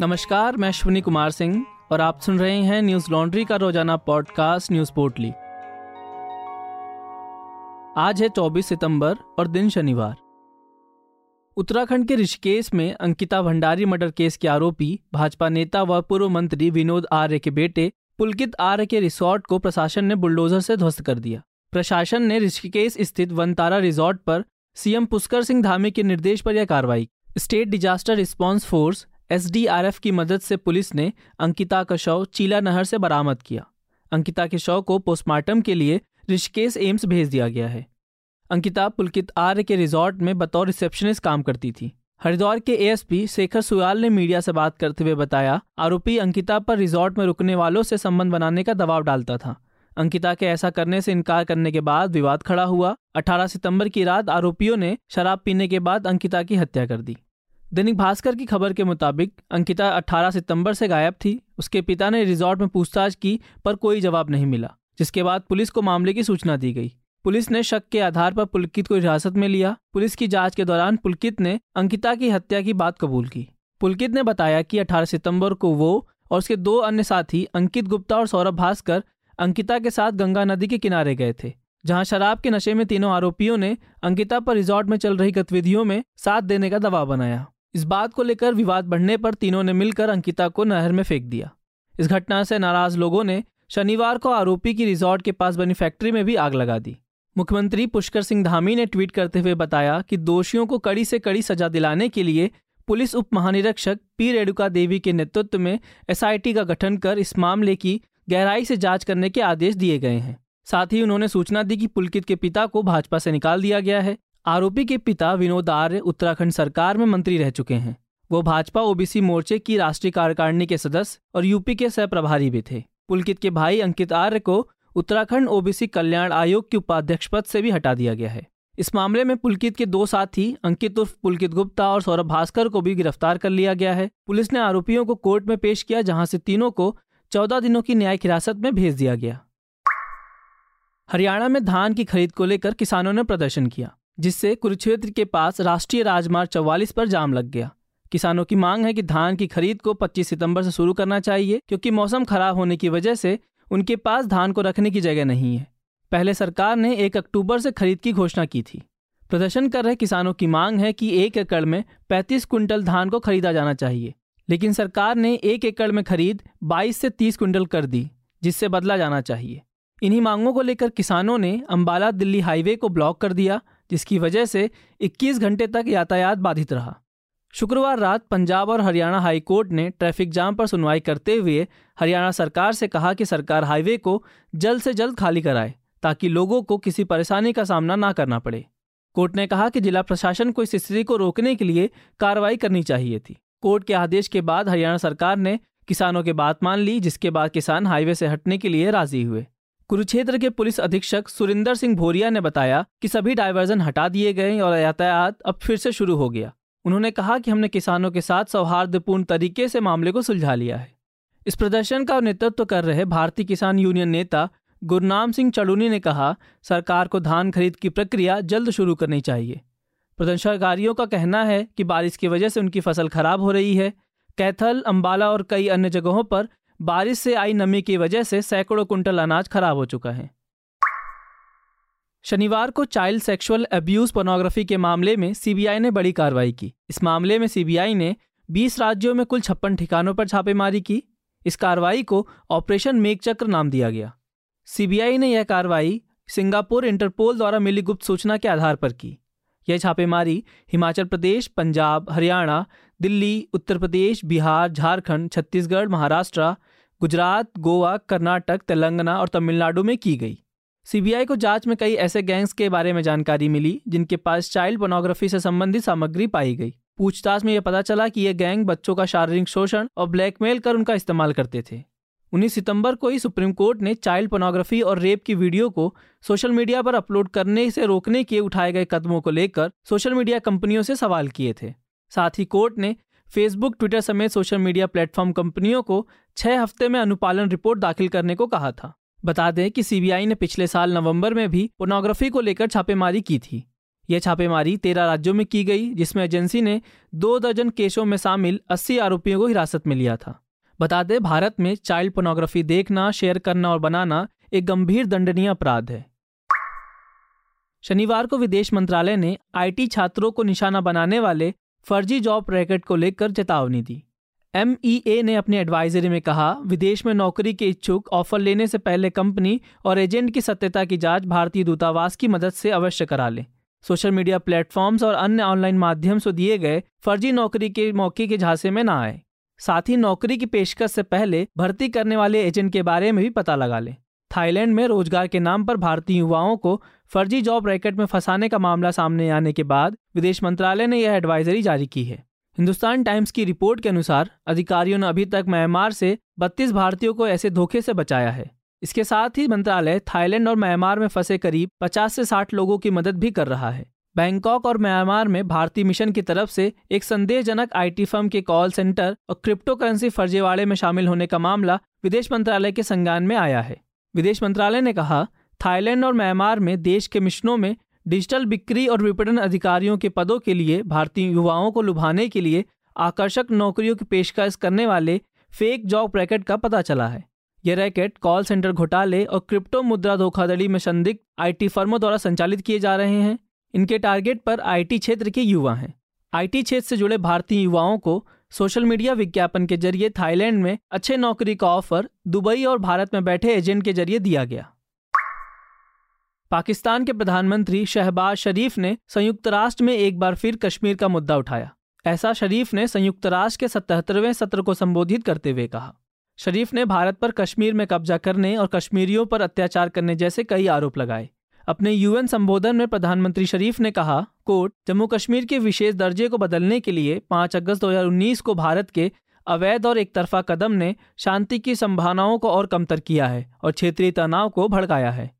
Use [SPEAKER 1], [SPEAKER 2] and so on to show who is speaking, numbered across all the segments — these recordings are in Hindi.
[SPEAKER 1] नमस्कार, मैं अश्विनी कुमार सिंह और आप सुन रहे हैं न्यूज़ लॉन्ड्री का रोज़ाना पॉडकास्ट न्यूज़ पोर्टली। आज है 24 सितंबर और दिन शनिवार। उत्तराखंड के ऋषिकेश में अंकिता भंडारी मर्डर केस के आरोपी, भाजपा नेता व पूर्व मंत्री विनोद आर्य के बेटे, पुलकित आर्य के रिसोर्ट को प्रशासन ने बुलडोजर से ध्वस्त कर दिया। प्रशासन ने ऋषिकेश स्थित वनतारा रिसोर्ट पर सीएम पुष्कर सिंह धामी के निर्देश पर यह कार्रवाई state disaster response force SDRF की मदद से पुलिस ने अंकिता का शव चीला नहर से बरामद किया। अंकिता के शव को पोस्टमार्टम के लिए ऋषिकेश एम्स भेज दिया गया है। अंकिता पुलकित आर्य के रिजॉर्ट में बतौर रिसेप्शनिस्ट काम करती थी। हरिद्वार के एएसपी शेखर सुयाल ने मीडिया से बात करते हुए बताया, आरोपी अंकिता पर रिजॉर्ट में रुकने वालों से संबंध बनाने का दबाव डालता था। अंकिता के ऐसा करने से इनकार करने के बाद विवाद खड़ा हुआ। 18 सितंबर की रात आरोपियों ने शराब पीने के बाद अंकिता की हत्या कर दी। दैनिक भास्कर की खबर के मुताबिक, अंकिता 18 सितंबर से गायब थी। उसके पिता ने रिजॉर्ट में पूछताछ की, पर कोई जवाब नहीं मिला, जिसके बाद पुलिस को मामले की सूचना दी गई। पुलिस ने शक के आधार पर पुलकित को हिरासत में लिया। पुलिस की जाँच के दौरान पुलकित ने अंकिता की हत्या की बात कबूल की। पुलकित ने बताया कि 18 सितंबर को वो और उसके दो अन्य साथी, अंकित गुप्ता और सौरभ भास्कर, अंकिता के साथ गंगा नदी के किनारे गए थे, जहाँ शराब के नशे में तीनों आरोपियों ने अंकिता पर रिजॉर्ट में चल रही गतिविधियों में साथ देने का दबाव बनाया। इस बात को लेकर विवाद बढ़ने पर तीनों ने मिलकर अंकिता को नहर में फेंक दिया। इस घटना से नाराज़ लोगों ने शनिवार को आरोपी की रिजॉर्ट के पास बनी फैक्ट्री में भी आग लगा दी। मुख्यमंत्री पुष्कर सिंह धामी ने ट्वीट करते हुए बताया कि दोषियों को कड़ी से कड़ी सजा दिलाने के लिए पुलिस उप महानिरीक्षक पी रेणुका देवी के नेतृत्व में एसआईटी का गठन कर इस मामले की गहराई से जाँच करने के आदेश दिए गए हैं। साथ ही उन्होंने सूचना दी कि पुलकित के पिता को भाजपा से निकाल दिया गया है। आरोपी के पिता विनोद आर्य उत्तराखंड सरकार में मंत्री रह चुके हैं। वो भाजपा ओबीसी मोर्चे की राष्ट्रीय कार्यकारिणी के सदस्य और यूपी के सह प्रभारी भी थे। पुलकित के भाई अंकित आर्य को उत्तराखंड ओबीसी कल्याण आयोग के उपाध्यक्ष पद से भी हटा दिया गया है। इस मामले में पुलकित के दो साथी, अंकित उर्फ़ पुलकित गुप्ता और सौरभ भास्कर को भी गिरफ़्तार कर लिया गया है। पुलिस ने आरोपियों को कोर्ट में पेश किया, जहाँ से तीनों को चौदह दिनों की न्यायिक हिरासत में भेज दिया गया। हरियाणा में धान की खरीद को लेकर किसानों ने प्रदर्शन किया। जिससे कुरुक्षेत्र के पास राष्ट्रीय राजमार्ग चौवालीस पर जाम लग गया। किसानों की मांग है कि धान की खरीद को 25 सितंबर से शुरू करना चाहिए, क्योंकि मौसम खराब होने की वजह से उनके पास धान को रखने की जगह नहीं है। पहले सरकार ने एक अक्टूबर से खरीद की घोषणा की थी। प्रदर्शन कर रहे किसानों की मांग है कि एक एकड़ में 35 कुंटल धान को खरीदा जाना चाहिए, लेकिन सरकार ने एक एकड़ में खरीद 22 से 30 कुंटल कर दी, जिससे बदला जाना चाहिए। इन्हीं मांगों को लेकर किसानों ने अंबाला दिल्ली हाईवे को ब्लॉक कर दिया जिसकी वजह से 21 घंटे तक यातायात बाधित रहा। शुक्रवार रात पंजाब और हरियाणा हाईकोर्ट ने ट्रैफ़िक जाम पर सुनवाई करते हुए हरियाणा सरकार से कहा कि सरकार हाईवे को जल्द से जल्द खाली कराए, ताकि लोगों को किसी परेशानी का सामना ना करना पड़े। कोर्ट ने कहा कि जिला प्रशासन को इस स्थिति को रोकने के लिए कार्रवाई करनी चाहिए थी। कोर्ट के आदेश के बाद हरियाणा सरकार ने किसानों की बात मान ली, जिसके बाद किसान हाईवे से हटने के लिए राज़ी हुए। कुरुक्षेत्र के पुलिस अधीक्षक सुरिंदर सिंह भोरिया ने बताया कि सभी डायवर्जन हटा दिए गए और यातायात अब फिर से शुरू हो गया। उन्होंने कहा कि हमने किसानों के साथ सौहार्दपूर्ण तरीके से मामले को सुलझा लिया है। इस प्रदर्शन का नेतृत्व कर रहे भारतीय किसान यूनियन नेता गुरनाम सिंह चड़ूनी ने कहा, सरकार को धान खरीद की प्रक्रिया जल्द शुरू करनी चाहिए। प्रदर्शनकारियों का कहना है कि बारिश की वजह से उनकी फ़सल खराब हो रही है। कैथल, अंबाला और कई अन्य जगहों पर बारिश से आई नमी की वजह से सैकड़ों कुंटल अनाज खराब हो चुका है। शनिवार को चाइल्ड सेक्सुअल अब्यूज पोर्नोग्राफी के मामले में सीबीआई ने बड़ी कार्रवाई की। इस मामले में सीबीआई ने 20 राज्यों में कुल छप्पन ठिकानों पर छापेमारी की। इस कार्रवाई को ऑपरेशन मेघ चक्र नाम दिया गया। सीबीआई ने यह कार्रवाई सिंगापुर इंटरपोल द्वारा मिली गुप्त सूचना के आधार पर की। यह छापेमारी हिमाचल प्रदेश, पंजाब, हरियाणा, दिल्ली, उत्तर प्रदेश, बिहार, झारखंड, छत्तीसगढ़, महाराष्ट्र गुजरात, गोवा, कर्नाटक, तेलंगाना और तमिलनाडु में की गई। सीबीआई को जाँच में कई ऐसे गैंग्स के बारे में जानकारी मिली, जिनके पास चाइल्ड पोर्नोग्राफी से संबंधित सामग्री पाई गई। पूछताछ में यह पता चला कि ये गैंग बच्चों का शारीरिक शोषण और ब्लैकमेल कर उनका इस्तेमाल करते थे। उन्नीस सितंबर को ही सुप्रीम कोर्ट ने चाइल्ड पोर्नोग्राफी और रेप की वीडियो को सोशल मीडिया पर अपलोड करने से रोकने के उठाए गए कदमों को लेकर सोशल मीडिया कंपनियों से सवाल किए थे। साथ ही कोर्ट ने फेसबुक ट्विटर समेत सोशल मीडिया प्लेटफॉर्म कंपनियों को छह हफ़्ते में अनुपालन रिपोर्ट दाखिल करने को कहा था। बता दें कि सीबीआई ने पिछले साल नवंबर में भी पोर्नोग्राफी को लेकर छापेमारी की थी। यह छापेमारी तेरह राज्यों में की गई, जिसमें एजेंसी ने दो दर्जन केसों में शामिल अस्सी आरोपियों को हिरासत में लिया था। बता दें भारत में चाइल्ड पोर्नोग्राफी देखना शेयर करना और बनाना एक गंभीर दंडनीय अपराध है। शनिवार को विदेश मंत्रालय ने आईटी छात्रों को निशाना बनाने वाले फर्जी जॉब रैकेट को लेकर चेतावनी दी। एमईए ने अपनी एडवाइजरी में कहा, विदेश में नौकरी के इच्छुक ऑफ़र लेने से पहले कंपनी और एजेंट की सत्यता की जाँच भारतीय दूतावास की मदद से अवश्य करा लें। सोशल मीडिया प्लेटफॉर्म्स और अन्य ऑनलाइन माध्यम से दिए गए फर्जी नौकरी के मौके के झांसे में ना आए। साथ ही नौकरी की पेशकश से पहले भर्ती करने वाले एजेंट के बारे में भी पता लगा लें। थाईलैंड में रोज़गार के नाम पर भारतीय युवाओं को फर्जी जॉब रैकेट में फंसाने का मामला सामने आने के बाद विदेश मंत्रालय ने यह एडवाइजरी जारी की है। हिंदुस्तान टाइम्स की रिपोर्ट के अनुसार अधिकारियों ने अभी तक म्यांमार से 32 भारतीयों को ऐसे धोखे से बचाया है। इसके साथ ही मंत्रालय थाईलैंड और म्यांमार में फंसे करीब 50 से 60 लोगों की मदद भी कर रहा है। बैंकॉक और म्यांमार में भारतीय मिशन की तरफ़ से एक संदेहजनक आईटी फर्म के कॉल सेंटर और क्रिप्टो करेंसी फर्जीवाड़े में शामिल होने का मामला विदेश मंत्रालय के संज्ञान में आया है। विदेश मंत्रालय ने कहा, थाईलैंड और म्यांमार में देश के मिशनों में डिजिटल बिक्री और विपणन अधिकारियों के पदों के लिए भारतीय युवाओं को लुभाने के लिए आकर्षक नौकरियों की पेशकश करने वाले फेक जॉब रैकेट का पता चला है। यह रैकेट कॉल सेंटर घोटाले और क्रिप्टो मुद्रा धोखाधड़ी में संदिग्ध आईटी फर्मों द्वारा संचालित किए जा रहे हैं। इनके टारगेट पर आईटी क्षेत्र के युवा हैं। आईटी क्षेत्र से जुड़े भारतीय युवाओं को सोशल मीडिया विज्ञापन के ज़रिए थाईलैंड में अच्छे नौकरी का ऑफ़र दुबई और भारत में बैठे एजेंट के ज़रिए दिया गया। पाकिस्तान के प्रधानमंत्री शहबाज शरीफ ने संयुक्त राष्ट्र में एक बार फिर कश्मीर का मुद्दा उठाया। ऐसा शरीफ ने संयुक्त राष्ट्र के सतहत्तरवें सत्र को संबोधित करते हुए कहा। शरीफ ने भारत पर कश्मीर में कब्जा करने और कश्मीरियों पर अत्याचार करने जैसे कई आरोप लगाए। अपने यूएन संबोधन में प्रधानमंत्री शरीफ ने कहा, कोर्ट जम्मू कश्मीर के विशेष दर्जे को बदलने के लिए 5 अगस्त 2019 को भारत के अवैध और एक तरफा कदम ने शांति की संभावनाओं को और कमतर किया है और क्षेत्रीय तनाव को भड़काया है।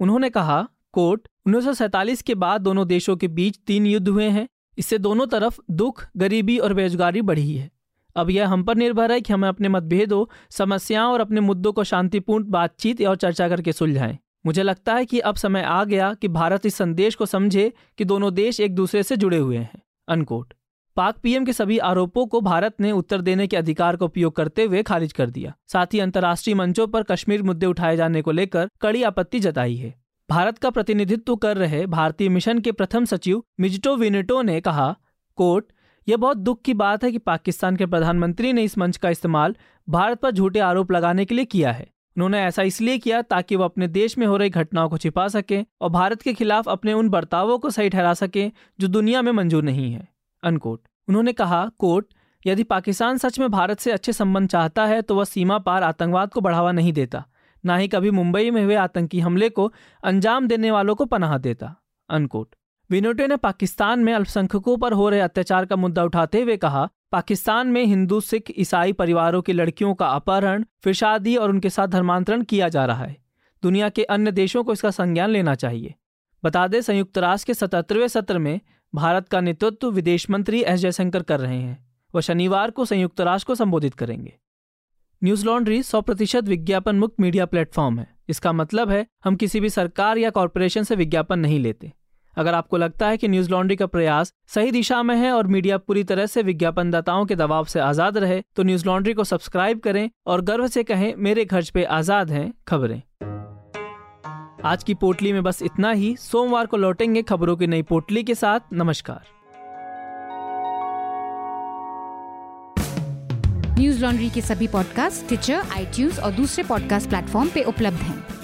[SPEAKER 1] उन्होंने कहा, कोर्ट, उन्नीस के बाद दोनों देशों के बीच तीन युद्ध हुए हैं। इससे दोनों तरफ़ दुख, गरीबी और बेरोजगारी बढ़ी है। अब यह हम पर निर्भर है कि हमें अपने मतभेदों, समस्याओं और अपने मुद्दों को शांतिपूर्ण बातचीत और चर्चा करके सुलझाएँ। मुझे लगता है कि अब समय आ गया कि भारत इस संदेश को समझे कि दोनों देश एक दूसरे से जुड़े हुए हैं। अनकोट। पाक पीएम के सभी आरोपों को भारत ने उत्तर देने के अधिकार का उपयोग करते हुए खारिज कर दिया। साथ ही अंतर्राष्ट्रीय मंचों पर कश्मीर मुद्दे उठाए जाने को लेकर कड़ी आपत्ति जताई है। भारत का प्रतिनिधित्व कर रहे भारतीय मिशन के प्रथम सचिव मिजटो विनेटो ने कहा कोर्ट यह बहुत दुख की बात है कि पाकिस्तान के प्रधानमंत्री ने इस मंच का इस्तेमाल भारत पर झूठे आरोप लगाने के लिए किया है। उन्होंने ऐसा इसलिए किया ताकि वो अपने देश में हो रही घटनाओं को छिपा सकें और भारत के खिलाफ अपने उन बर्तावों को सही ठहरा सके जो दुनिया में मंजूर नहीं है। अनकोट। उन्होंने कहा, कोर्ट, यदि पाकिस्तान सच में भारत से अच्छे संबंध चाहता है तो वह सीमा पार आतंकवाद को बढ़ावा नहीं देता, ना ही कभी मुंबई में हुए आतंकी हमले को अंजाम देने वालों को पनाह देता। अनकोट। विनोटे ने पाकिस्तान में अल्पसंख्यकों पर हो रहे अत्याचार का मुद्दा उठाते हुए कहा पाकिस्तान में हिंदू, सिख, ईसाई परिवारों की लड़कियों का अपहरण, फिर शादी और उनके साथ धर्मांतरण किया जा रहा है। दुनिया के अन्य देशों को इसका संज्ञान लेना चाहिए। बता दें, संयुक्त राष्ट्र के सतहत्तरवें सत्र में भारत का नेतृत्व विदेश मंत्री एस जयशंकर कर रहे हैं। वह शनिवार को संयुक्त राष्ट्र को संबोधित करेंगे। न्यूज़ लॉन्ड्री सौ प्रतिशत विज्ञापन मुक्त मीडिया प्लेटफॉर्म है। इसका मतलब है, हम किसी भी सरकार या कॉरपोरेशन से विज्ञापन नहीं लेते। अगर आपको लगता है कि न्यूज़ लॉन्ड्री का प्रयास सही दिशा में है और मीडिया पूरी तरह से विज्ञापनदाताओं के दबाव से आज़ाद रहे तो न्यूज़ लॉन्ड्री को सब्सक्राइब करें और गर्व से कहें, मेरे खर्च पे आज़ाद हैं खबरें। आज की पोटली में बस इतना ही। सोमवार को लौटेंगे खबरों की नई पोटली के साथ। नमस्कार।
[SPEAKER 2] न्यूज़ लॉन्ड्री के सभी पॉडकास्ट ट्विटर आई और दूसरे पॉडकास्ट प्लेटफॉर्म पे उपलब्ध हैं।